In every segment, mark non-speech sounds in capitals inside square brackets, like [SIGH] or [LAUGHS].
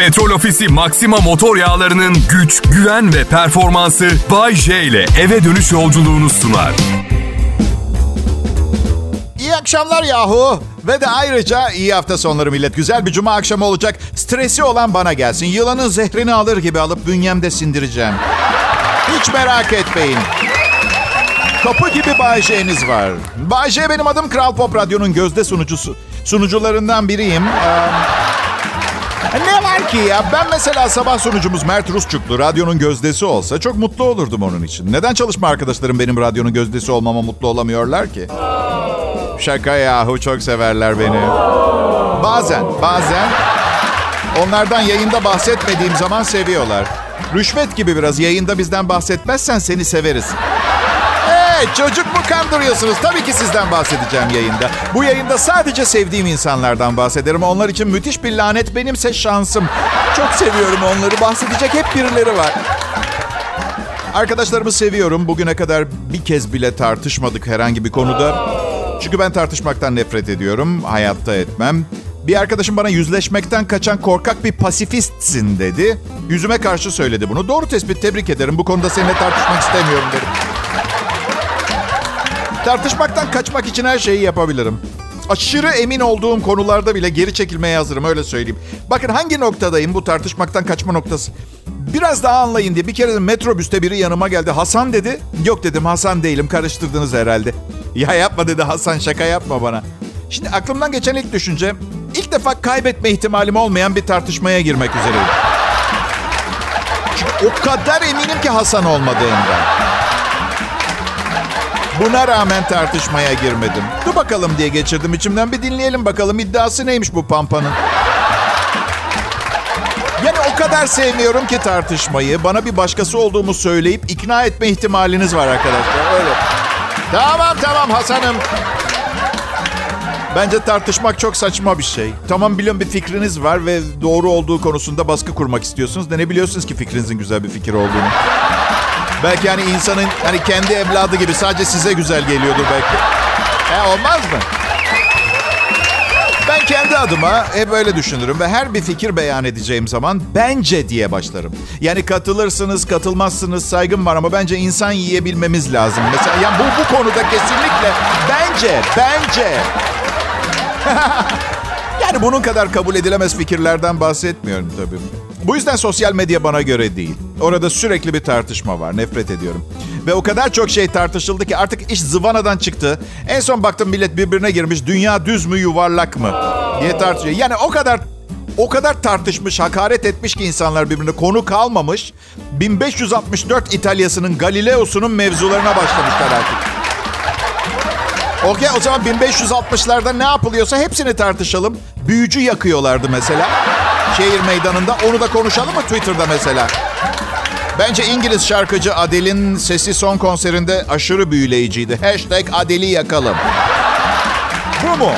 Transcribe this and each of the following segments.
Petrol Ofisi Maxima motor yağlarının güç, güven ve performansı Bay J ile eve dönüş yolculuğunu sunar. İyi akşamlar yahu. Ve de ayrıca iyi hafta sonları millet. Güzel bir cuma akşamı olacak. Stresi olan bana gelsin. Yılanın zehrini alır gibi alıp bünyemde sindireceğim. Hiç merak etmeyin. Kapı gibi Bay var. Bay benim adım Kral Pop Radyo'nun gözde sunucusu. Sunucularından biriyim. Ee, ne var ki ya? Ben mesela sabah sunucumuz Mert Rusçuklu radyonun gözdesi olsa çok mutlu olurdum onun için. Neden çalışma arkadaşlarım benim radyonun gözdesi olmama mutlu olamıyorlar ki? Şaka yahu çok severler beni. Bazen, bazen onlardan yayında bahsetmediğim zaman seviyorlar. Rüşvet gibi biraz yayında bizden bahsetmezsen seni severiz. Hey çocuk mu kandırıyorsunuz? Tabii ki sizden bahsedeceğim yayında. Bu yayında sadece sevdiğim insanlardan bahsederim. Onlar için müthiş bir lanet benimse şansım. Çok seviyorum onları. Bahsedecek hep birileri var. Arkadaşlarımı seviyorum. Bugüne kadar bir kez bile tartışmadık herhangi bir konuda. Çünkü ben tartışmaktan nefret ediyorum. Hayatta etmem. Bir arkadaşım bana yüzleşmekten kaçan korkak bir pasifistsin dedi. Yüzüme karşı söyledi bunu. Doğru tespit tebrik ederim. Bu konuda seninle tartışmak istemiyorum dedim. Tartışmaktan kaçmak için her şeyi yapabilirim. Aşırı emin olduğum konularda bile geri çekilmeye hazırım öyle söyleyeyim. Bakın hangi noktadayım bu tartışmaktan kaçma noktası. Biraz daha anlayın diye bir kere de metrobüste biri yanıma geldi. Hasan dedi. Yok dedim Hasan değilim karıştırdınız herhalde. [LAUGHS] Ya yapma dedi Hasan şaka yapma bana. Şimdi aklımdan geçen ilk düşünce ilk defa kaybetme ihtimalim olmayan bir tartışmaya girmek üzereyim. Çünkü o kadar eminim ki Hasan olmadığında. Buna rağmen tartışmaya girmedim. Dur bakalım diye geçirdim içimden. Bir dinleyelim bakalım iddiası neymiş bu Pampa'nın. Yani o kadar sevmiyorum ki tartışmayı. Bana bir başkası olduğumu söyleyip ikna etme ihtimaliniz var arkadaşlar. Öyle. Tamam tamam Hasan'ım. Bence tartışmak çok saçma bir şey. Tamam biliyorum bir fikriniz var ve doğru olduğu konusunda baskı kurmak istiyorsunuz. Da ne biliyorsunuz ki fikrinizin güzel bir fikir olduğunu. Belki hani insanın hani kendi evladı gibi sadece size güzel geliyordur belki. He olmaz mı? Ben kendi adıma hep öyle düşünürüm ve her bir fikir beyan edeceğim zaman bence diye başlarım. Yani katılırsınız, katılmazsınız saygım var ama bence insan yiyebilmemiz lazım. Mesela yani bu, bu konuda kesinlikle bence, bence. [LAUGHS] yani bunun kadar kabul edilemez fikirlerden bahsetmiyorum tabii. Bu yüzden sosyal medya bana göre değil. Orada sürekli bir tartışma var. Nefret ediyorum. Ve o kadar çok şey tartışıldı ki artık iş zıvanadan çıktı. En son baktım millet birbirine girmiş. Dünya düz mü yuvarlak mı diye tartışıyor. Yani o kadar o kadar tartışmış, hakaret etmiş ki insanlar birbirine konu kalmamış. 1564 İtalya'sının Galileo'sunun mevzularına başlamışlar artık. Okey o zaman 1560'larda ne yapılıyorsa hepsini tartışalım. Büyücü yakıyorlardı mesela. Şehir meydanında. Onu da konuşalım mı Twitter'da mesela? Bence İngiliz şarkıcı Adele'in sesi son konserinde aşırı büyüleyiciydi. Hashtag Adele'i yakalım. Bu mu?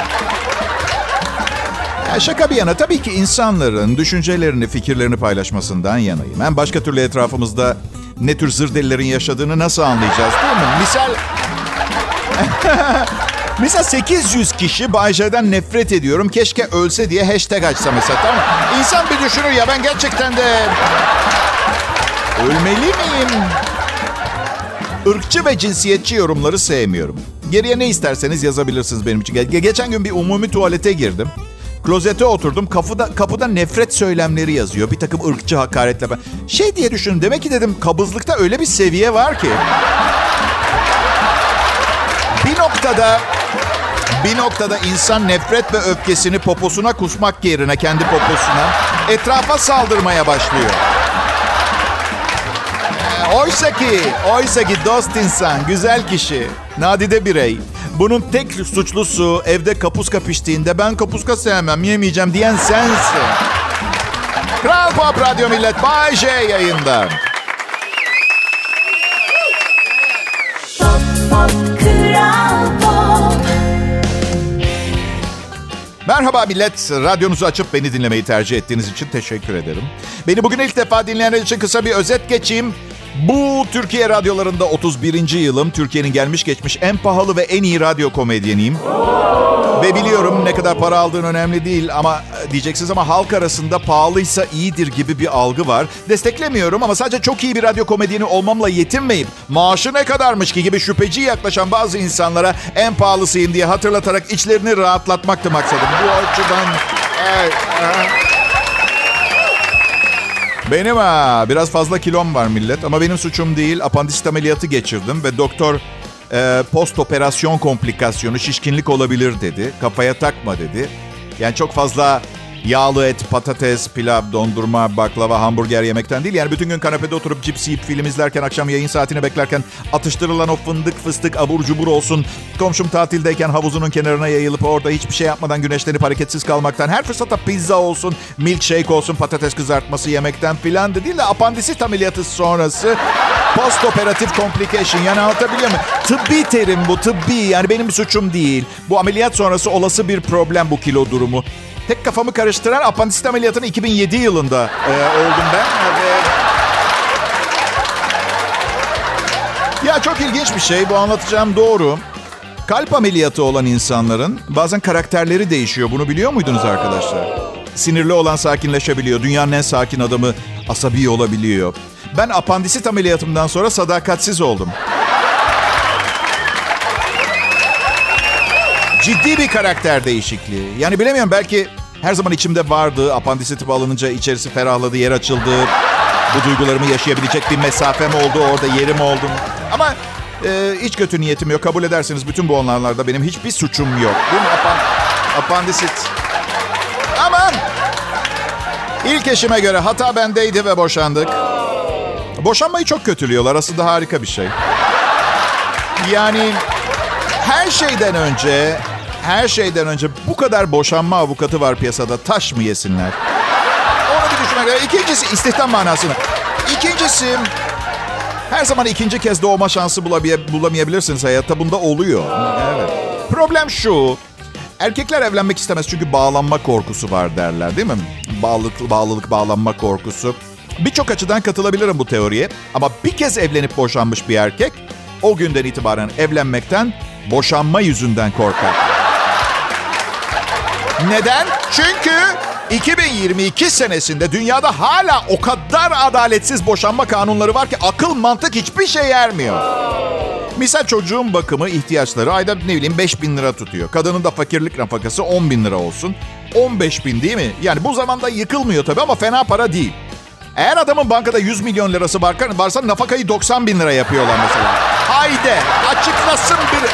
Ya şaka bir yana tabii ki insanların düşüncelerini, fikirlerini paylaşmasından yanayım. Hem başka türlü etrafımızda ne tür zırdelilerin yaşadığını nasıl anlayacağız değil mi? Misal... [LAUGHS] Mesela 800 kişi Bay nefret ediyorum. Keşke ölse diye hashtag açsa mesela tamam mı? İnsan bir düşünür ya ben gerçekten de... Ölmeli miyim? Irkçı ve cinsiyetçi yorumları sevmiyorum. Geriye ne isterseniz yazabilirsiniz benim için. Ge- Geçen gün bir umumi tuvalete girdim. Klozete oturdum. Kapıda, kapıda nefret söylemleri yazıyor. Bir takım ırkçı hakaretler. Şey diye düşündüm. Demek ki dedim kabızlıkta öyle bir seviye var ki. Bir noktada bir noktada insan nefret ve öfkesini poposuna kusmak yerine kendi poposuna etrafa saldırmaya başlıyor. Ee, oysa ki, oysa ki dost insan, güzel kişi, nadide birey. Bunun tek suçlusu evde kapuska piştiğinde ben kapuska sevmem, yemeyeceğim diyen sensin. Kral Pop Radyo Millet Bay J yayında. Merhaba millet. Radyonuzu açıp beni dinlemeyi tercih ettiğiniz için teşekkür ederim. Beni bugün ilk defa dinleyenler için kısa bir özet geçeyim. Bu Türkiye radyolarında 31. yılım. Türkiye'nin gelmiş geçmiş en pahalı ve en iyi radyo komedyeniyim. Ve biliyorum ne kadar para aldığın önemli değil ama e, diyeceksiniz ama halk arasında pahalıysa iyidir gibi bir algı var. Desteklemiyorum ama sadece çok iyi bir radyo komedyeni olmamla yetinmeyip maaşı ne kadarmış ki gibi şüpheci yaklaşan bazı insanlara en pahalısıyım diye hatırlatarak içlerini rahatlatmaktı maksadım. Bu açıdan... Evet, benim ha biraz fazla kilom var millet ama benim suçum değil. Apandisit ameliyatı geçirdim ve doktor e, post operasyon komplikasyonu şişkinlik olabilir dedi. Kafaya takma dedi. Yani çok fazla yağlı et, patates, pilav, dondurma, baklava, hamburger yemekten değil. Yani bütün gün kanepede oturup cips yiyip film izlerken, akşam yayın saatini beklerken atıştırılan o fındık, fıstık, abur cubur olsun. Komşum tatildeyken havuzunun kenarına yayılıp orada hiçbir şey yapmadan güneşlenip hareketsiz kalmaktan. Her fırsatta pizza olsun, milkshake olsun, patates kızartması yemekten filan da değil de apandisit ameliyatı sonrası post operatif complication. Yani anlatabiliyor muyum? Tıbbi terim bu, tıbbi. Yani benim suçum değil. Bu ameliyat sonrası olası bir problem bu kilo durumu. Tek kafamı karıştıran apandisit ameliyatını 2007 yılında e, oldum ben. Ve... Ya çok ilginç bir şey. Bu anlatacağım doğru. Kalp ameliyatı olan insanların bazen karakterleri değişiyor. Bunu biliyor muydunuz arkadaşlar? Sinirli olan sakinleşebiliyor. Dünyanın en sakin adamı asabi olabiliyor. Ben apandisit ameliyatımdan sonra sadakatsiz oldum. Ciddi bir karakter değişikliği. Yani bilemiyorum belki her zaman içimde vardı. Apandisitim alınınca içerisi ferahladı, yer açıldı. Bu duygularımı yaşayabilecek bir mesafem oldu, orada yerim oldu. Ama e, hiç kötü niyetim yok. Kabul ederseniz bütün bu onlarlarda benim hiçbir suçum yok. Değil mi? Apan, apandisit. Aman! İlk eşime göre hata bendeydi ve boşandık. Boşanmayı çok kötülüyorlar. Aslında harika bir şey. Yani her şeyden önce her şeyden önce bu kadar boşanma avukatı var piyasada. Taş mı yesinler? Onu bir düşünmek lazım. İkincisi istihdam manasını. İkincisi her zaman ikinci kez doğma şansı bulamayabilirsiniz hayatta. Bunda oluyor. Evet. Problem şu. Erkekler evlenmek istemez çünkü bağlanma korkusu var derler değil mi? Bağlılık, bağlılık bağlanma korkusu. Birçok açıdan katılabilirim bu teoriye. Ama bir kez evlenip boşanmış bir erkek o günden itibaren evlenmekten boşanma yüzünden korkar. Neden? Çünkü 2022 senesinde dünyada hala o kadar adaletsiz boşanma kanunları var ki akıl mantık hiçbir şey yermiyor. Misal çocuğun bakımı ihtiyaçları ayda ne bileyim 5 bin lira tutuyor. Kadının da fakirlik nafakası 10 bin lira olsun. 15 bin değil mi? Yani bu zamanda yıkılmıyor tabii ama fena para değil. Eğer adamın bankada 100 milyon lirası varsa nafakayı 90 bin lira yapıyorlar mesela. Haydi açıklasın biri.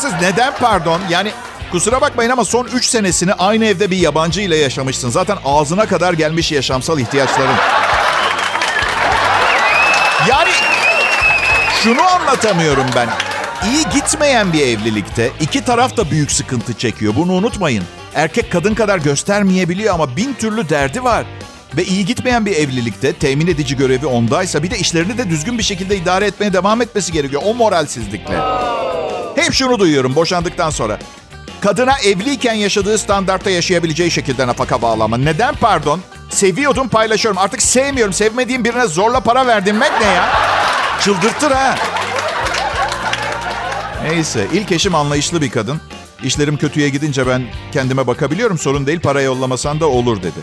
Affedersiniz neden pardon? Yani kusura bakmayın ama son 3 senesini aynı evde bir yabancı ile yaşamışsın. Zaten ağzına kadar gelmiş yaşamsal ihtiyaçların. Yani şunu anlatamıyorum ben. İyi gitmeyen bir evlilikte iki taraf da büyük sıkıntı çekiyor. Bunu unutmayın. Erkek kadın kadar göstermeyebiliyor ama bin türlü derdi var. Ve iyi gitmeyen bir evlilikte temin edici görevi ondaysa bir de işlerini de düzgün bir şekilde idare etmeye devam etmesi gerekiyor. O moralsizlikle. Hep şunu duyuyorum boşandıktan sonra. Kadına evliyken yaşadığı standartta yaşayabileceği şekilde nafaka bağlama. Neden pardon? Seviyordum paylaşıyorum. Artık sevmiyorum. Sevmediğim birine zorla para verdirmek ne ya? Çıldırtır ha. Neyse ilk eşim anlayışlı bir kadın. İşlerim kötüye gidince ben kendime bakabiliyorum. Sorun değil para yollamasan da olur dedi.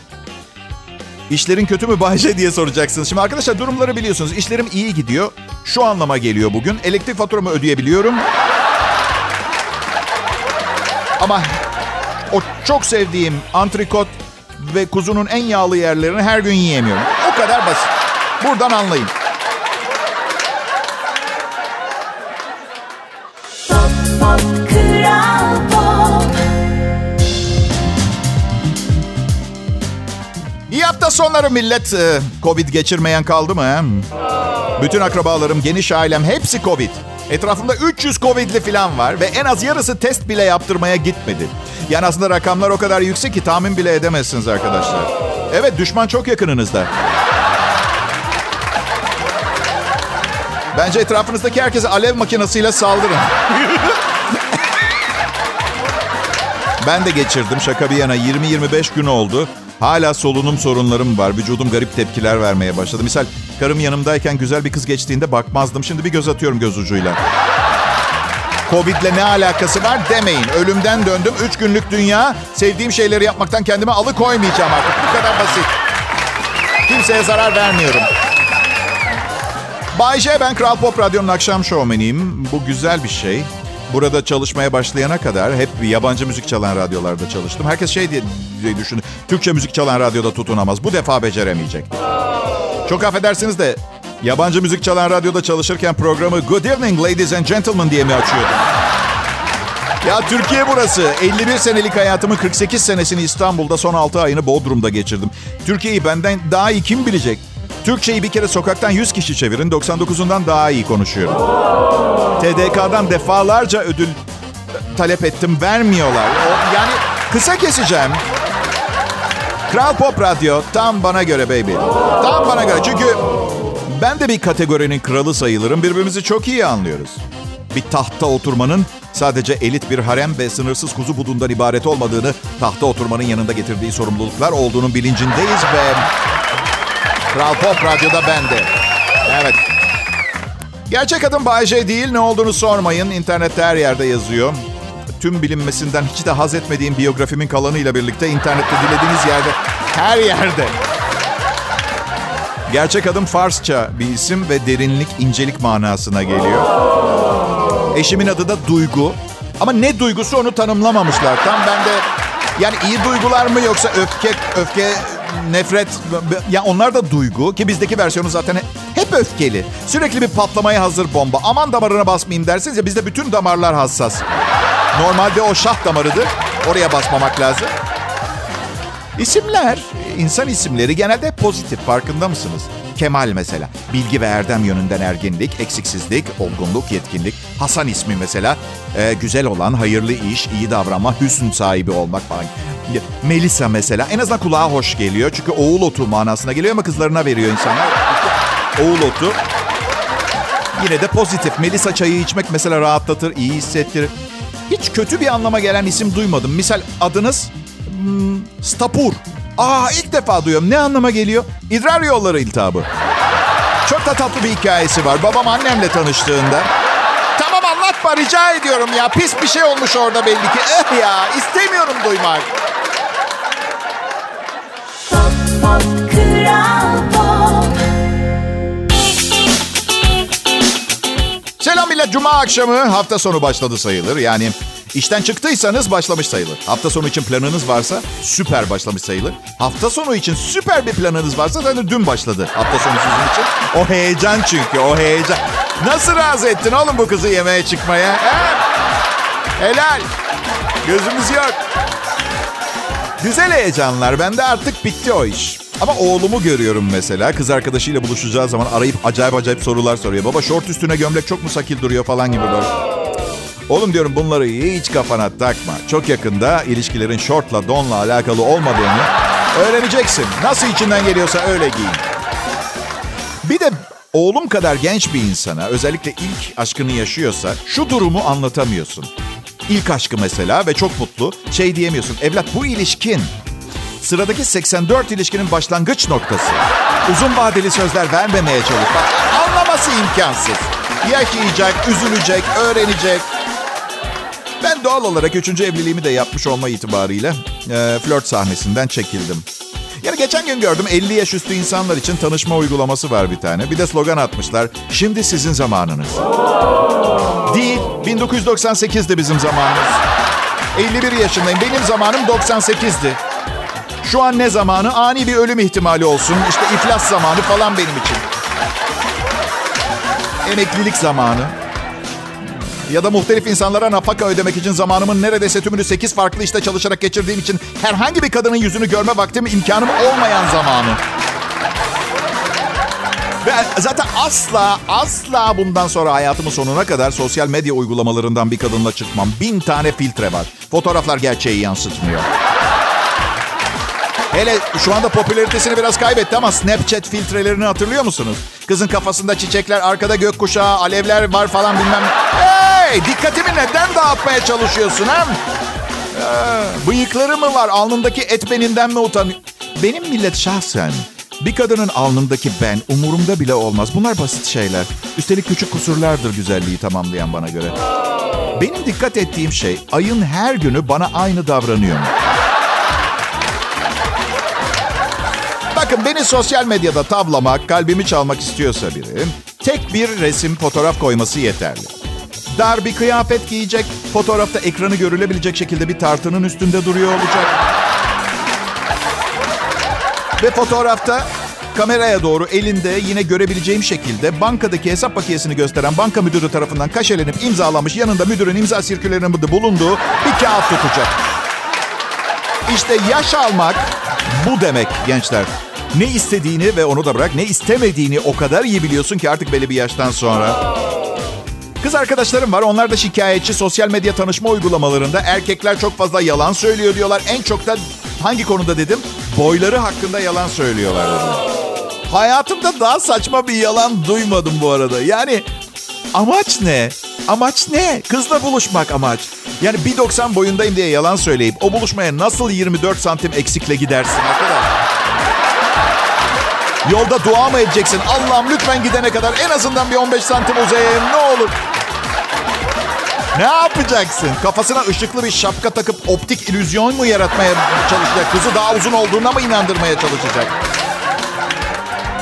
İşlerin kötü mü Bayce diye soracaksınız. Şimdi arkadaşlar durumları biliyorsunuz. İşlerim iyi gidiyor. Şu anlama geliyor bugün. Elektrik faturamı ödeyebiliyorum. Ama o çok sevdiğim antrikot ve kuzunun en yağlı yerlerini her gün yiyemiyorum. O kadar basit. Buradan anlayın. İyi hafta sonları millet. Ee, Covid geçirmeyen kaldı mı? He? Bütün akrabalarım, geniş ailem hepsi Covid. Etrafımda 300 Covid'li falan var ve en az yarısı test bile yaptırmaya gitmedi. Yani aslında rakamlar o kadar yüksek ki tahmin bile edemezsiniz arkadaşlar. Evet düşman çok yakınınızda. Bence etrafınızdaki herkese alev makinesiyle saldırın. ben de geçirdim şaka bir yana 20-25 gün oldu. Hala solunum sorunlarım var. Vücudum garip tepkiler vermeye başladı. Misal karım yanımdayken güzel bir kız geçtiğinde bakmazdım. Şimdi bir göz atıyorum göz ucuyla. Covid'le ne alakası var demeyin. Ölümden döndüm. Üç günlük dünya. Sevdiğim şeyleri yapmaktan kendime alıkoymayacağım artık. Bu kadar basit. Kimseye zarar vermiyorum. Bay J, ben Kral Pop Radyo'nun akşam şovmeniyim. Bu güzel bir şey. Burada çalışmaya başlayana kadar hep yabancı müzik çalan radyolarda çalıştım. Herkes şey diye, diye düşündü. Türkçe müzik çalan radyoda tutunamaz. Bu defa beceremeyecek. Çok affedersiniz de yabancı müzik çalan radyoda çalışırken programı Good Evening Ladies and Gentlemen diye mi açıyordum? Ya Türkiye burası. 51 senelik hayatımın 48 senesini İstanbul'da son 6 ayını Bodrum'da geçirdim. Türkiye'yi benden daha iyi kim bilecek? Türkçeyi bir kere sokaktan 100 kişi çevirin 99'undan daha iyi konuşuyorum. TDK'dan defalarca ödül talep ettim vermiyorlar. O, yani kısa keseceğim. Kral Pop Radyo tam bana göre baby. Tam bana göre. Çünkü ben de bir kategorinin kralı sayılırım. Birbirimizi çok iyi anlıyoruz. Bir tahta oturmanın sadece elit bir harem ve sınırsız kuzu budundan ibaret olmadığını, tahta oturmanın yanında getirdiği sorumluluklar olduğunun bilincindeyiz ve Kral Pop Radyo'da bende. Evet. Gerçek adım Bay J değil. Ne olduğunu sormayın. İnternette her yerde yazıyor. Tüm bilinmesinden hiç de haz etmediğim biyografimin kalanıyla birlikte internette dilediğiniz yerde, her yerde. Gerçek adım Farsça bir isim ve derinlik, incelik manasına geliyor. Eşimin adı da Duygu. Ama ne duygusu onu tanımlamamışlar. Tam bende yani iyi duygular mı yoksa öfke, öfke, nefret. Ya onlar da duygu ki bizdeki versiyonu zaten hep öfkeli. Sürekli bir patlamaya hazır bomba. Aman damarına basmayayım dersiniz ya bizde bütün damarlar hassas. Normalde o şah damarıdır. Oraya basmamak lazım. İsimler, insan isimleri genelde pozitif farkında mısınız? Kemal mesela. Bilgi ve erdem yönünden erginlik, eksiksizlik, olgunluk, yetkinlik. Hasan ismi mesela. E, güzel olan, hayırlı iş, iyi davranma, hüsn sahibi olmak falan. Melisa mesela. En azından kulağa hoş geliyor. Çünkü oğul otu manasına geliyor ama kızlarına veriyor insanlar. oğul otu. Yine de pozitif. Melisa çayı içmek mesela rahatlatır, iyi hissettirir. Hiç kötü bir anlama gelen isim duymadım. Misal adınız hmm, Stapur. Aa ilk defa duyuyorum. Ne anlama geliyor? İdrar yolları iltihabı. Çok da tatlı bir hikayesi var. Babam annemle tanıştığında. Tamam anlatma rica ediyorum ya. Pis bir şey olmuş orada belli ki. Eh ya istemiyorum duymak. Pop, pop, pop. Selam millet. Cuma akşamı hafta sonu başladı sayılır. Yani İşten çıktıysanız başlamış sayılır. Hafta sonu için planınız varsa süper başlamış sayılır. Hafta sonu için süper bir planınız varsa zaten dün başladı. Hafta sonu sizin için. O heyecan çünkü o heyecan. Nasıl razı ettin oğlum bu kızı yemeğe çıkmaya? He? Helal. Gözümüz yok. Güzel heyecanlar. Bende artık bitti o iş. Ama oğlumu görüyorum mesela. Kız arkadaşıyla buluşacağı zaman arayıp acayip acayip sorular soruyor. Baba şort üstüne gömlek çok mu sakil duruyor falan gibi böyle. Oğlum diyorum bunları hiç kafana takma. Çok yakında ilişkilerin şortla, donla alakalı olmadığını öğreneceksin. Nasıl içinden geliyorsa öyle giyin. Bir de oğlum kadar genç bir insana özellikle ilk aşkını yaşıyorsa şu durumu anlatamıyorsun. İlk aşkı mesela ve çok mutlu şey diyemiyorsun. Evlat bu ilişkin sıradaki 84 ilişkinin başlangıç noktası. Uzun vadeli sözler vermemeye çalış. Anlaması imkansız. Yaşayacak, üzülecek, öğrenecek. Ben doğal olarak üçüncü evliliğimi de yapmış olma itibarıyla e, flört sahnesinden çekildim. Yani geçen gün gördüm 50 yaş üstü insanlar için tanışma uygulaması var bir tane. Bir de slogan atmışlar. Şimdi sizin zamanınız. Değil. 1998'de bizim zamanımız. 51 yaşındayım. Benim zamanım 98'di. Şu an ne zamanı? Ani bir ölüm ihtimali olsun. İşte iflas zamanı falan benim için. Emeklilik zamanı. Ya da muhtelif insanlara nafaka ödemek için zamanımın neredeyse tümünü 8 farklı işte çalışarak geçirdiğim için herhangi bir kadının yüzünü görme vaktim imkanım olmayan zamanı. Ve zaten asla asla bundan sonra hayatımın sonuna kadar sosyal medya uygulamalarından bir kadınla çıkmam. Bin tane filtre var. Fotoğraflar gerçeği yansıtmıyor. Hele şu anda popülaritesini biraz kaybetti ama Snapchat filtrelerini hatırlıyor musunuz? Kızın kafasında çiçekler, arkada gökkuşağı, alevler var falan bilmem. Hey, dikkatimi neden dağıtmaya çalışıyorsun hem? Ee, bıyıkları mı var? Alnındaki et beninden mi utanıyor? Benim millet şahsen bir kadının alnındaki ben umurumda bile olmaz. Bunlar basit şeyler. Üstelik küçük kusurlardır güzelliği tamamlayan bana göre. Benim dikkat ettiğim şey ayın her günü bana aynı davranıyor. Bakın beni sosyal medyada tavlamak, kalbimi çalmak istiyorsa biri, tek bir resim fotoğraf koyması yeterli. Dar bir kıyafet giyecek, fotoğrafta ekranı görülebilecek şekilde bir tartının üstünde duruyor olacak. Ve fotoğrafta kameraya doğru elinde yine görebileceğim şekilde bankadaki hesap bakiyesini gösteren banka müdürü tarafından kaşelenip imzalanmış yanında müdürün imza sirkülerinin bulunduğu bir kağıt tutacak. İşte yaş almak bu demek gençler. Ne istediğini ve onu da bırak ne istemediğini o kadar iyi biliyorsun ki artık belli bir yaştan sonra. Kız arkadaşlarım var. Onlar da şikayetçi. Sosyal medya tanışma uygulamalarında erkekler çok fazla yalan söylüyor diyorlar. En çok da hangi konuda dedim? Boyları hakkında yalan söylüyorlar dedim. Hayatımda daha saçma bir yalan duymadım bu arada. Yani amaç ne? Amaç ne? Kızla buluşmak amaç. Yani 1.90 boyundayım diye yalan söyleyip o buluşmaya nasıl 24 santim eksikle gidersin arkadaş? Yolda dua mı edeceksin? Allah'ım lütfen gidene kadar en azından bir 15 santim uzayayım ne olur. Ne yapacaksın? Kafasına ışıklı bir şapka takıp optik illüzyon mu yaratmaya çalışacak? Kızı daha uzun olduğuna mı inandırmaya çalışacak?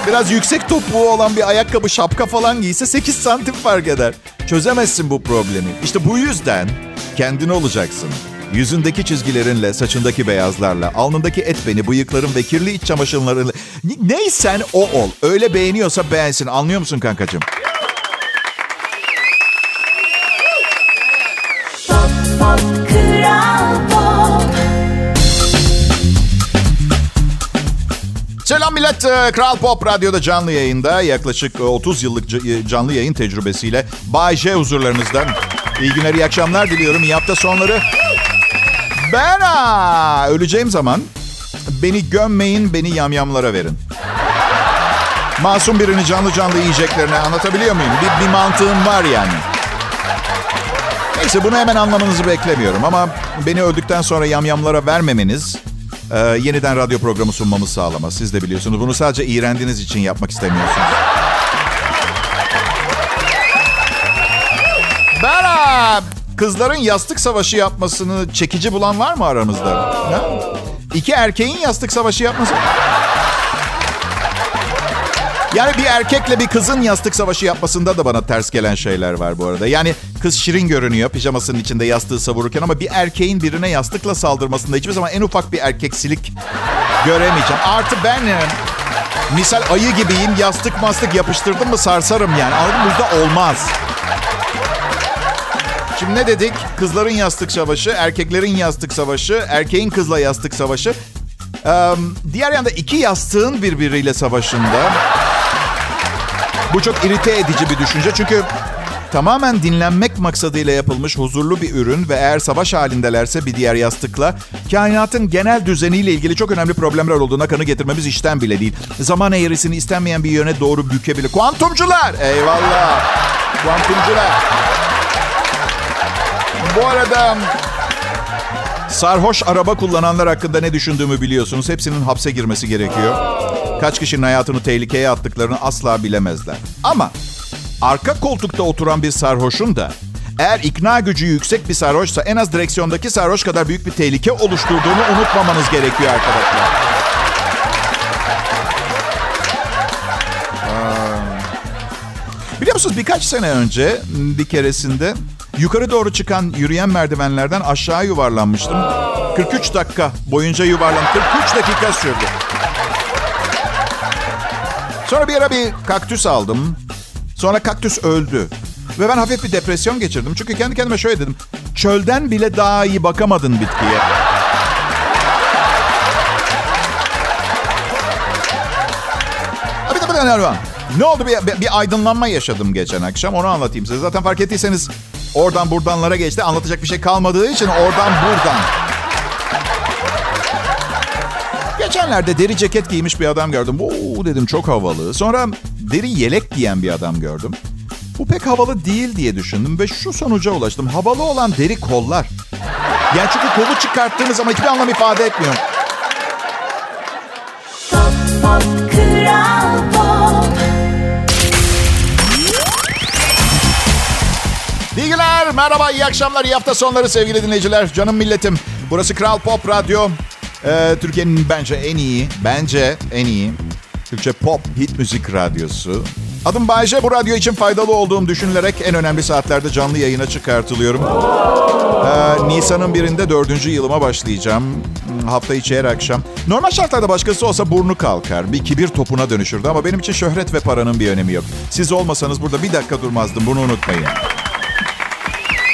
Biraz yüksek topuğu olan bir ayakkabı, şapka falan giyse 8 santim fark eder. Çözemezsin bu problemi. İşte bu yüzden kendini olacaksın. Yüzündeki çizgilerinle, saçındaki beyazlarla, alnındaki et beni, bıyıkların ve kirli iç çamaşırlarıyla... Neysen o ol. Öyle beğeniyorsa beğensin. Anlıyor musun kankacığım? Millet. Ee, Kral Pop Radyo'da canlı yayında yaklaşık 30 e, yıllık e, canlı yayın tecrübesiyle Bay J huzurlarınızda. İyi günler, iyi akşamlar diliyorum. İyi hafta sonları. Ben ha, öleceğim zaman beni gömmeyin, beni yamyamlara verin. Masum birini canlı canlı yiyeceklerini anlatabiliyor muyum? Bir, bir mantığım var yani. Neyse bunu hemen anlamanızı beklemiyorum ama beni öldükten sonra yamyamlara vermemeniz e, yeniden radyo programı sunmamı sağlamaz. Siz de biliyorsunuz. Bunu sadece iğrendiğiniz için yapmak istemiyorsunuz. Ben kızların yastık savaşı yapmasını çekici bulan var mı aramızda? Ha? İki erkeğin yastık savaşı yapması... Yani bir erkekle bir kızın yastık savaşı yapmasında da bana ters gelen şeyler var bu arada. Yani kız şirin görünüyor pijamasının içinde yastığı savururken ama bir erkeğin birine yastıkla saldırmasında hiçbir zaman en ufak bir erkeksilik göremeyeceğim. Artı ben e, misal ayı gibiyim yastık mastık yapıştırdım mı sarsarım yani. Anladın mı? Olmaz. Şimdi ne dedik? Kızların yastık savaşı, erkeklerin yastık savaşı, erkeğin kızla yastık savaşı. Ee, diğer yanda iki yastığın birbiriyle savaşında. Bu çok irite edici bir düşünce çünkü tamamen dinlenmek maksadıyla yapılmış huzurlu bir ürün ve eğer savaş halindelerse bir diğer yastıkla kainatın genel düzeniyle ilgili çok önemli problemler olduğuna kanı getirmemiz işten bile değil. Zaman eğrisini istenmeyen bir yöne doğru bükebilir. Kuantumcular! Eyvallah! Kuantumcular! Bu arada sarhoş araba kullananlar hakkında ne düşündüğümü biliyorsunuz. Hepsinin hapse girmesi gerekiyor. Kaç kişinin hayatını tehlikeye attıklarını asla bilemezler. Ama arka koltukta oturan bir sarhoşun da eğer ikna gücü yüksek bir sarhoşsa en az direksiyondaki sarhoş kadar büyük bir tehlike oluşturduğunu unutmamanız gerekiyor arkadaşlar. Biliyor musunuz birkaç sene önce bir keresinde yukarı doğru çıkan yürüyen merdivenlerden aşağı yuvarlanmıştım. 43 dakika boyunca yuvarlandım. 43 dakika sürdü. Sonra bir ara bir kaktüs aldım. Sonra kaktüs öldü. Ve ben hafif bir depresyon geçirdim. Çünkü kendi kendime şöyle dedim. Çölden bile daha iyi bakamadın bitkiye. Bir de de ne oldu? Bir, bir aydınlanma yaşadım geçen akşam. Onu anlatayım size. Zaten fark ettiyseniz oradan buradanlara geçti. Anlatacak bir şey kalmadığı için oradan buradan. Geçenlerde deri ceket giymiş bir adam gördüm. Oo dedim çok havalı. Sonra deri yelek giyen bir adam gördüm. Bu pek havalı değil diye düşündüm ve şu sonuca ulaştım. Havalı olan deri kollar. Yani çünkü kolu çıkarttığınız ama hiçbir anlam ifade etmiyor. Pop. Bilgiler, merhaba, iyi akşamlar, iyi hafta sonları sevgili dinleyiciler, canım milletim. Burası Kral Pop Radyo. Ee, Türkiye'nin bence en iyi, bence en iyi Türkçe pop hit müzik radyosu. Adım Bayce. Bu radyo için faydalı olduğum düşünülerek en önemli saatlerde canlı yayına çıkartılıyorum. Ee, Nisan'ın birinde dördüncü yılıma başlayacağım. Hafta içi her akşam. Normal şartlarda başkası olsa burnu kalkar. Bir kibir topuna dönüşürdü ama benim için şöhret ve paranın bir önemi yok. Siz olmasanız burada bir dakika durmazdım. Bunu unutmayın.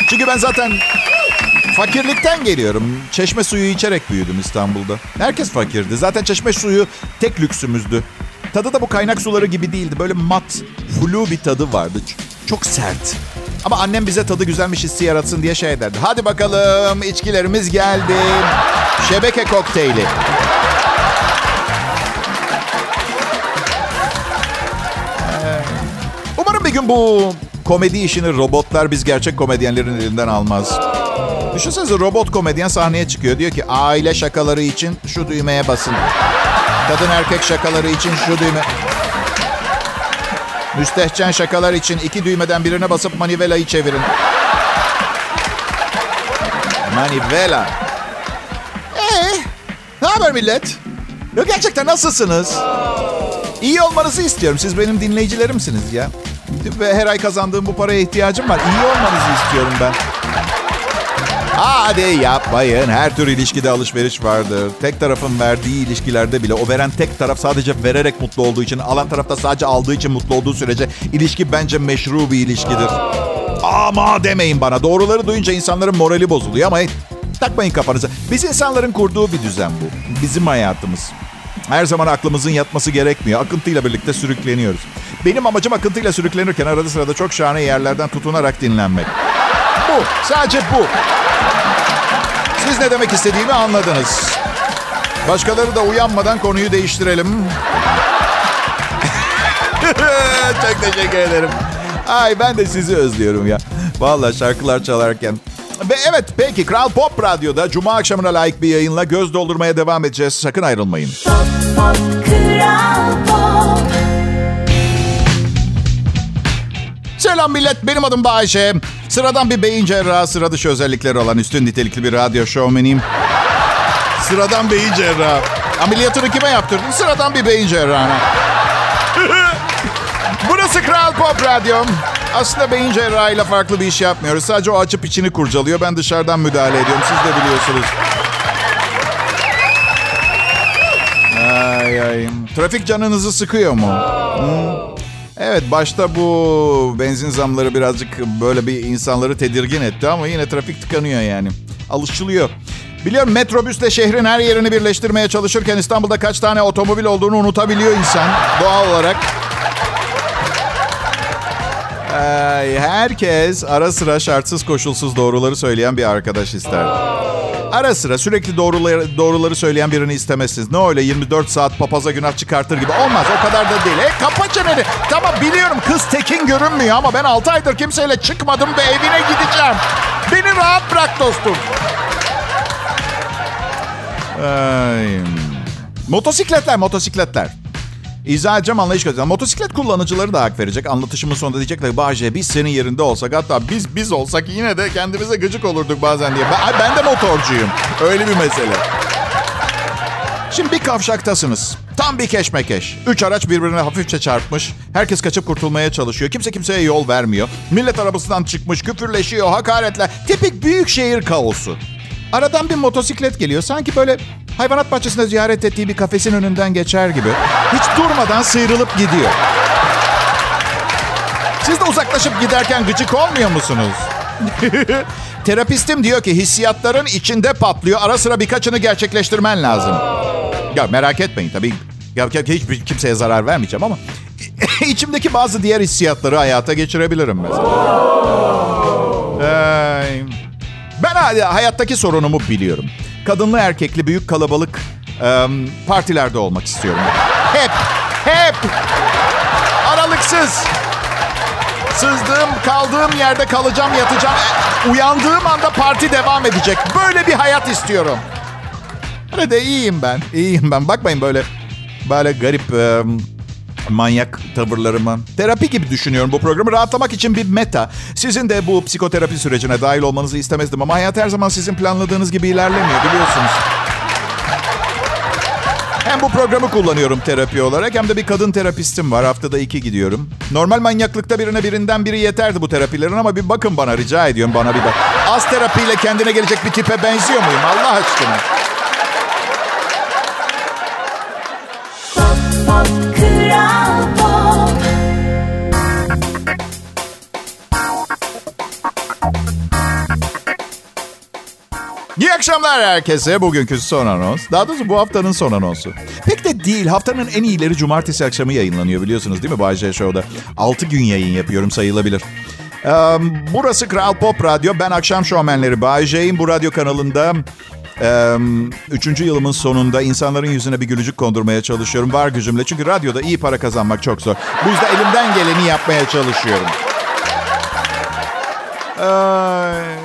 Çünkü ben zaten fakirlikten geliyorum. Çeşme suyu içerek büyüdüm İstanbul'da. Herkes fakirdi. Zaten çeşme suyu tek lüksümüzdü. Tadı da bu kaynak suları gibi değildi. Böyle mat, flu bir tadı vardı. Çok sert. Ama annem bize tadı güzelmiş hissi yaratsın diye şey derdi. Hadi bakalım içkilerimiz geldi. Şebeke kokteyli. Umarım bir gün bu komedi işini robotlar biz gerçek komedyenlerin elinden almaz. Düşünsenize robot komedyen sahneye çıkıyor. Diyor ki aile şakaları için şu düğmeye basın. Kadın erkek şakaları için şu düğme. Müstehcen şakalar için iki düğmeden birine basıp manivelayı çevirin. Manivela. Ee, ne haber millet? Ya gerçekten nasılsınız? İyi olmanızı istiyorum. Siz benim dinleyicilerimsiniz ya. Ve her ay kazandığım bu paraya ihtiyacım var. İyi olmanızı istiyorum ben. Hadi yapmayın. Her tür ilişkide alışveriş vardır. Tek tarafın verdiği ilişkilerde bile o veren tek taraf sadece vererek mutlu olduğu için, alan taraf da sadece aldığı için mutlu olduğu sürece ilişki bence meşru bir ilişkidir. Ama demeyin bana. Doğruları duyunca insanların morali bozuluyor ama takmayın kafanıza. Biz insanların kurduğu bir düzen bu. Bizim hayatımız. Her zaman aklımızın yatması gerekmiyor. Akıntıyla birlikte sürükleniyoruz. Benim amacım akıntıyla sürüklenirken arada sırada çok şahane yerlerden tutunarak dinlenmek. Bu. Sadece bu. Siz ne demek istediğimi anladınız. Başkaları da uyanmadan konuyu değiştirelim. [LAUGHS] Çok teşekkür ederim. Ay ben de sizi özlüyorum ya. Vallahi şarkılar çalarken. Ve evet peki Kral Pop Radyo'da Cuma akşamına layık bir yayınla göz doldurmaya devam edeceğiz. Sakın ayrılmayın. Pop, pop, Kral Pop. Selam millet, benim adım Bayşe. Sıradan bir beyin cerrahı, sıra dışı özellikleri olan üstün nitelikli bir radyo şovmeniyim. Sıradan beyin cerrahı. Ameliyatını kime yaptırdın? Sıradan bir beyin cerrahına. [LAUGHS] Burası Kral Pop Radyo. Aslında beyin cerrahıyla farklı bir iş yapmıyoruz. Sadece o açıp içini kurcalıyor. Ben dışarıdan müdahale ediyorum. Siz de biliyorsunuz. Ay ay. Trafik canınızı sıkıyor mu? Hmm. Evet başta bu benzin zamları birazcık böyle bir insanları tedirgin etti ama yine trafik tıkanıyor yani. Alışılıyor. Biliyorum metrobüsle şehrin her yerini birleştirmeye çalışırken İstanbul'da kaç tane otomobil olduğunu unutabiliyor insan doğal olarak. Ay, herkes ara sıra şartsız koşulsuz doğruları söyleyen bir arkadaş ister. Ara sıra sürekli doğruları, doğruları söyleyen birini istemezsiniz. Ne öyle 24 saat papaza günah çıkartır gibi. Olmaz o kadar da değil. E, kapa çeneni. Tamam biliyorum kız tekin görünmüyor ama ben 6 aydır kimseyle çıkmadım ve evine gideceğim. Beni rahat bırak dostum. Ay. Motosikletler, motosikletler. İzah edeceğim anlayış göstereceğim. Motosiklet kullanıcıları da hak verecek. Anlatışımın sonunda diyecekler Bahçe biz senin yerinde olsak hatta biz biz olsak yine de kendimize gıcık olurduk bazen diye. Ben, ben de motorcuyum. Öyle bir mesele. Şimdi bir kavşaktasınız. Tam bir keşmekeş. Üç araç birbirine hafifçe çarpmış. Herkes kaçıp kurtulmaya çalışıyor. Kimse kimseye yol vermiyor. Millet arabasından çıkmış, küfürleşiyor, hakaretler. Tipik büyük şehir kaosu. Aradan bir motosiklet geliyor. Sanki böyle hayvanat bahçesinde ziyaret ettiği bir kafesin önünden geçer gibi. Hiç durmadan sıyrılıp gidiyor. Siz de uzaklaşıp giderken gıcık olmuyor musunuz? [LAUGHS] Terapistim diyor ki hissiyatların içinde patlıyor. Ara sıra birkaçını gerçekleştirmen lazım. Ya merak etmeyin tabii. Ya, hiç kimseye zarar vermeyeceğim ama [LAUGHS] içimdeki bazı diğer hissiyatları hayata geçirebilirim mesela. Ben hayattaki sorunumu biliyorum. Kadınlı erkekli büyük kalabalık e, partilerde olmak istiyorum. Hep, hep. Aralıksız. Sızdığım, kaldığım yerde kalacağım, yatacağım. Uyandığım anda parti devam edecek. Böyle bir hayat istiyorum. Öyle de iyiyim ben. İyiyim ben. Bakmayın böyle böyle garip e, manyak tavırlarımı. Terapi gibi düşünüyorum bu programı. Rahatlamak için bir meta. Sizin de bu psikoterapi sürecine dahil olmanızı istemezdim ama hayat her zaman sizin planladığınız gibi ilerlemiyor biliyorsunuz. Hem bu programı kullanıyorum terapi olarak hem de bir kadın terapistim var. Haftada iki gidiyorum. Normal manyaklıkta birine birinden biri yeterdi bu terapilerin ama bir bakın bana rica ediyorum bana bir bak. Az terapiyle kendine gelecek bir tipe benziyor muyum Allah aşkına? İyi akşamlar herkese. Bugünkü son anons. Daha doğrusu bu haftanın son anonsu. Pek de değil. Haftanın en iyileri cumartesi akşamı yayınlanıyor biliyorsunuz değil mi Bay J Show'da? 6 gün yayın yapıyorum sayılabilir. Ee, burası Kral Pop Radyo. Ben akşam şovmenleri Bay J'yim. Bu radyo kanalında üçüncü yılımın sonunda insanların yüzüne bir gülücük kondurmaya çalışıyorum. Var gücümle. Çünkü radyoda iyi para kazanmak çok zor. Bu yüzden elimden geleni yapmaya çalışıyorum. Ee,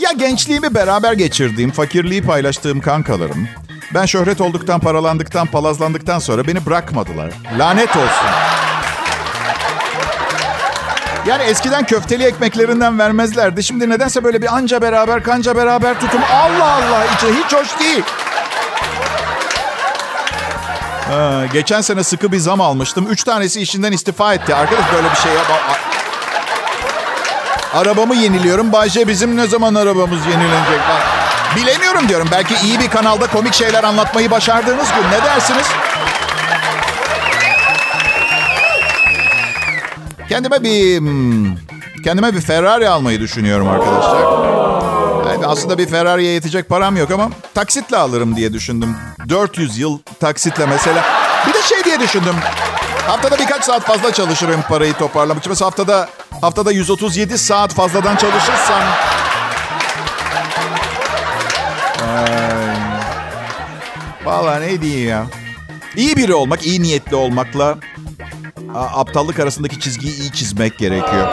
ya gençliğimi beraber geçirdiğim, fakirliği paylaştığım kankalarım. Ben şöhret olduktan, paralandıktan, palazlandıktan sonra beni bırakmadılar. Lanet olsun. Yani eskiden köfteli ekmeklerinden vermezlerdi. Şimdi nedense böyle bir anca beraber, kanca beraber tutum. Allah Allah, içi hiç hoş değil. Ha, geçen sene sıkı bir zam almıştım. Üç tanesi işinden istifa etti. Arkadaş böyle bir şey yap. Arabamı yeniliyorum. Bayce bizim ne zaman arabamız yenilenecek? Ben bilemiyorum diyorum. Belki iyi bir kanalda komik şeyler anlatmayı başardığınız gün. Ne dersiniz? Kendime bir hmm, kendime bir Ferrari almayı düşünüyorum arkadaşlar. Yani aslında bir Ferrari'ye yetecek param yok ama taksitle alırım diye düşündüm. 400 yıl taksitle mesela. Bir de şey diye düşündüm. Haftada birkaç saat fazla çalışırım parayı toparlamak için. Mesela haftada haftada 137 saat fazladan çalışırsam Ay. Vallahi ne diyeyim ya. İyi biri olmak, iyi niyetli olmakla aptallık arasındaki çizgiyi iyi çizmek gerekiyor.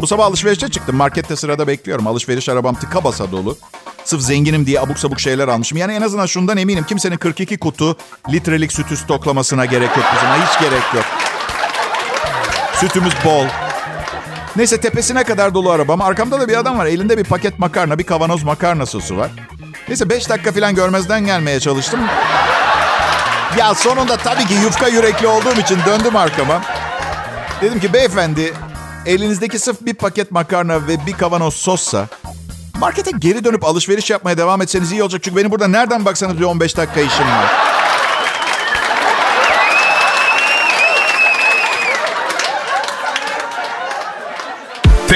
Bu sabah alışverişe çıktım. Markette sırada bekliyorum. Alışveriş arabam tıka basa dolu. Sırf zenginim diye abuk sabuk şeyler almışım. Yani en azından şundan eminim. Kimsenin 42 kutu litrelik sütü stoklamasına gerek yok bizim. Hiç gerek yok. Sütümüz bol. Neyse tepesine kadar dolu arabam. Arkamda da bir adam var. Elinde bir paket makarna, bir kavanoz makarna sosu var. Neyse 5 dakika falan görmezden gelmeye çalıştım. Ya sonunda tabii ki yufka yürekli olduğum için döndüm arkama. Dedim ki beyefendi elinizdeki sırf bir paket makarna ve bir kavanoz sossa markete geri dönüp alışveriş yapmaya devam etseniz iyi olacak. Çünkü benim burada nereden baksanız bir 15 dakika işim var.